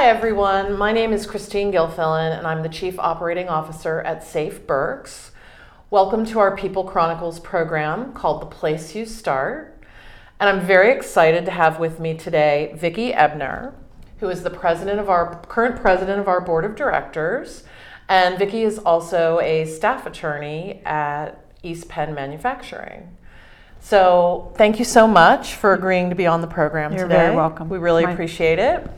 Hi, everyone. My name is Christine Gilfillan, and I'm the Chief Operating Officer at Safe Berks. Welcome to our People Chronicles program called The Place You Start. And I'm very excited to have with me today Vicki Ebner, who is the president of our current president of our board of directors. And Vicki is also a staff attorney at East Penn Manufacturing. So thank you so much for agreeing to be on the program You're today. very welcome. We really My- appreciate it.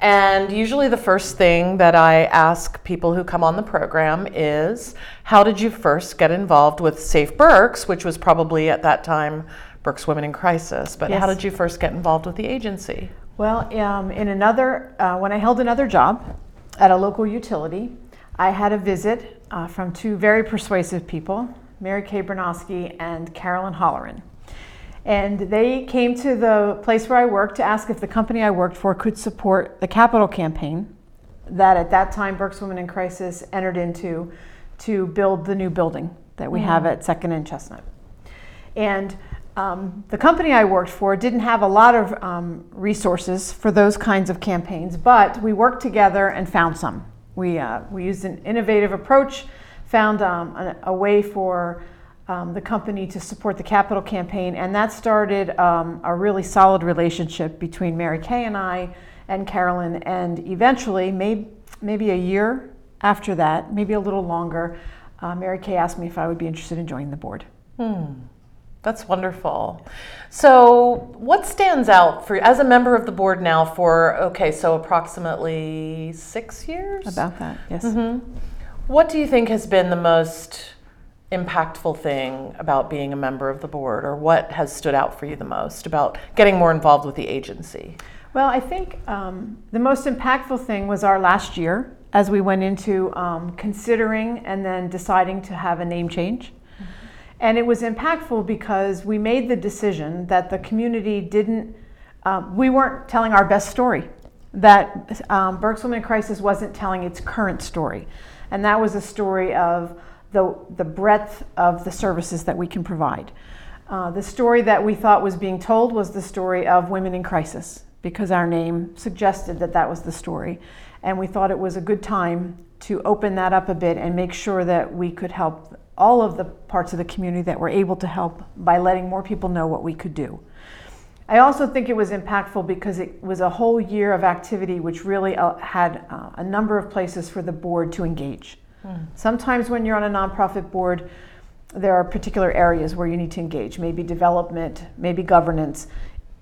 And usually the first thing that I ask people who come on the program is, how did you first get involved with Safe Berks, which was probably at that time Berks Women in Crisis, but how did you first get involved with the agency? Well, um, in another, uh, when I held another job at a local utility, I had a visit uh, from two very persuasive people, Mary Kay Bernosky and Carolyn Holleran. And they came to the place where I worked to ask if the company I worked for could support the capital campaign that at that time Berks Women in Crisis entered into to build the new building that we have at Second and Chestnut. And um, the company I worked for didn't have a lot of um, resources for those kinds of campaigns, but we worked together and found some. We, uh, we used an innovative approach, found um, a, a way for um, the company to support the capital campaign, and that started um, a really solid relationship between Mary Kay and I and Carolyn. And eventually, maybe, maybe a year after that, maybe a little longer, uh, Mary Kay asked me if I would be interested in joining the board. That's wonderful. So, what stands out for as a member of the board now for okay, so approximately six years? About that, yes. What do you think has been the most impactful thing about being a member of the board, or what has stood out for you the most about getting more involved with the agency? Well, I think um, the most impactful thing was our last year as we went into um, considering and then deciding to have a name change. And it was impactful because we made the decision that the community didn't, um, we weren't telling our best story, that um, Berks Women in Crisis wasn't telling its current story. And that was a story of the, the breadth of the services that we can provide. Uh, the story that we thought was being told was the story of women in crisis because our name suggested that that was the story. And we thought it was a good time to open that up a bit and make sure that we could help all of the parts of the community that were able to help by letting more people know what we could do. I also think it was impactful because it was a whole year of activity which really uh, had uh, a number of places for the board to engage. Sometimes when you're on a nonprofit board, there are particular areas where you need to engage, maybe development, maybe governance.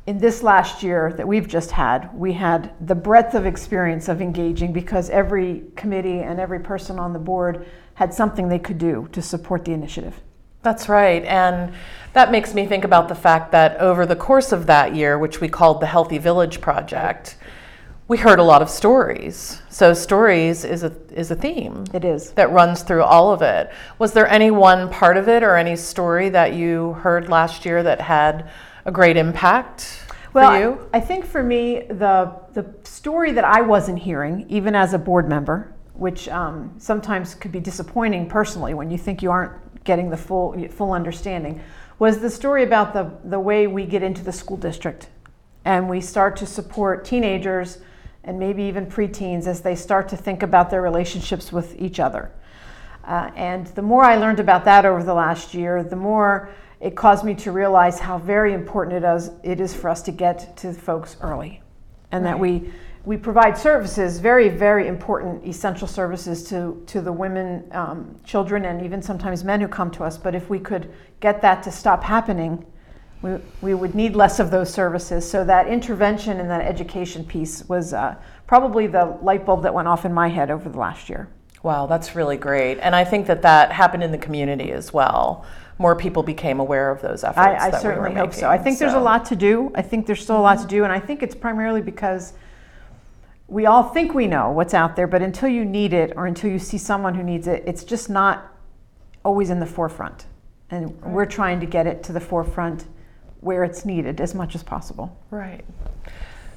In this last year that we've just had, we had the breadth of experience of engaging because every committee and every person on the board had something they could do to support the initiative. That's right. And that makes me think about the fact that over the course of that year, which we called the Healthy Village Project, we heard a lot of stories. So, stories is a, is a theme. It is. that runs through all of it. Was there any one part of it or any story that you heard last year that had a great impact Well, for you? I, I think for me, the the story that I wasn't hearing, even as a board member, which um, sometimes could be disappointing personally when you think you aren't getting the full full understanding, was the story about the the way we get into the school district, and we start to support teenagers and maybe even preteens as they start to think about their relationships with each other. Uh, and the more I learned about that over the last year, the more it caused me to realize how very important it is, it is for us to get to folks early. And that we, we provide services, very, very important essential services to, to the women, um, children, and even sometimes men who come to us. But if we could get that to stop happening, we, we would need less of those services. So that intervention and that education piece was uh, probably the light bulb that went off in my head over the last year. Wow, that's really great. And I think that that happened in the community as well. More people became aware of those efforts. I, I we certainly were hope so. I making, think there's a lot to do. I think there's still a lot to do, and I think it's primarily because we all think we know what's out there, but until you need it or until you see someone who needs it, it's just not always in the forefront. And we're trying to get it to the forefront where it's needed as much as possible. Right.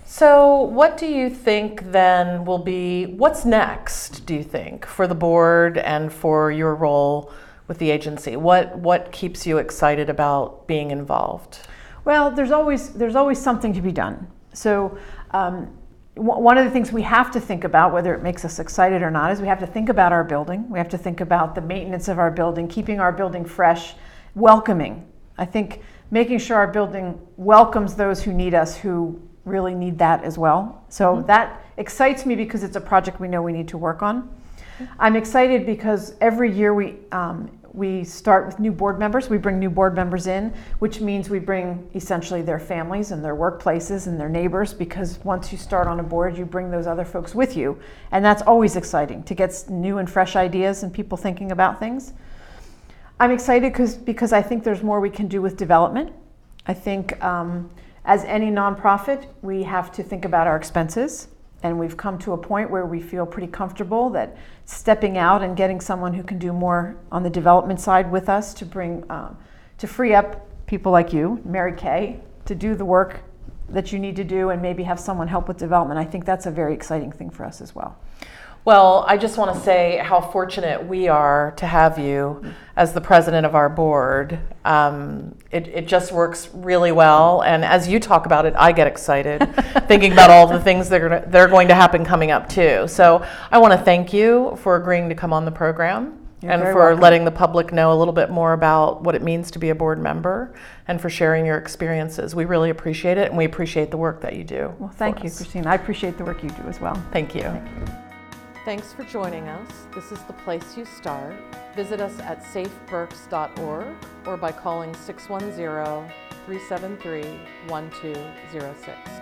So, what do you think then will be what's next, do you think, for the board and for your role with the agency? What what keeps you excited about being involved? Well, there's always there's always something to be done. So um, one of the things we have to think about, whether it makes us excited or not, is we have to think about our building. We have to think about the maintenance of our building, keeping our building fresh, welcoming. I think making sure our building welcomes those who need us, who really need that as well. So mm-hmm. that excites me because it's a project we know we need to work on. I'm excited because every year we um, we start with new board members. We bring new board members in, which means we bring essentially their families and their workplaces and their neighbors because once you start on a board, you bring those other folks with you. And that's always exciting to get new and fresh ideas and people thinking about things. I'm excited because because I think there's more we can do with development. I think um, as any nonprofit, we have to think about our expenses. And we've come to a point where we feel pretty comfortable that stepping out and getting someone who can do more on the development side with us to bring, um, to free up people like you, Mary Kay, to do the work that you need to do and maybe have someone help with development. I think that's a very exciting thing for us as well. Well, I just want to say how fortunate we are to have you as the president of our board. Um, it, it just works really well. And as you talk about it, I get excited thinking about all the things that are, that are going to happen coming up too. So I want to thank you for agreeing to come on the program. You're and for welcome. letting the public know a little bit more about what it means to be a board member and for sharing your experiences. We really appreciate it and we appreciate the work that you do. Well, thank you, us. Christine. I appreciate the work you do as well. Thank you. Thank you. Thanks for joining us. This is the place you start. Visit us at safeberks.org or by calling 610 373 1206.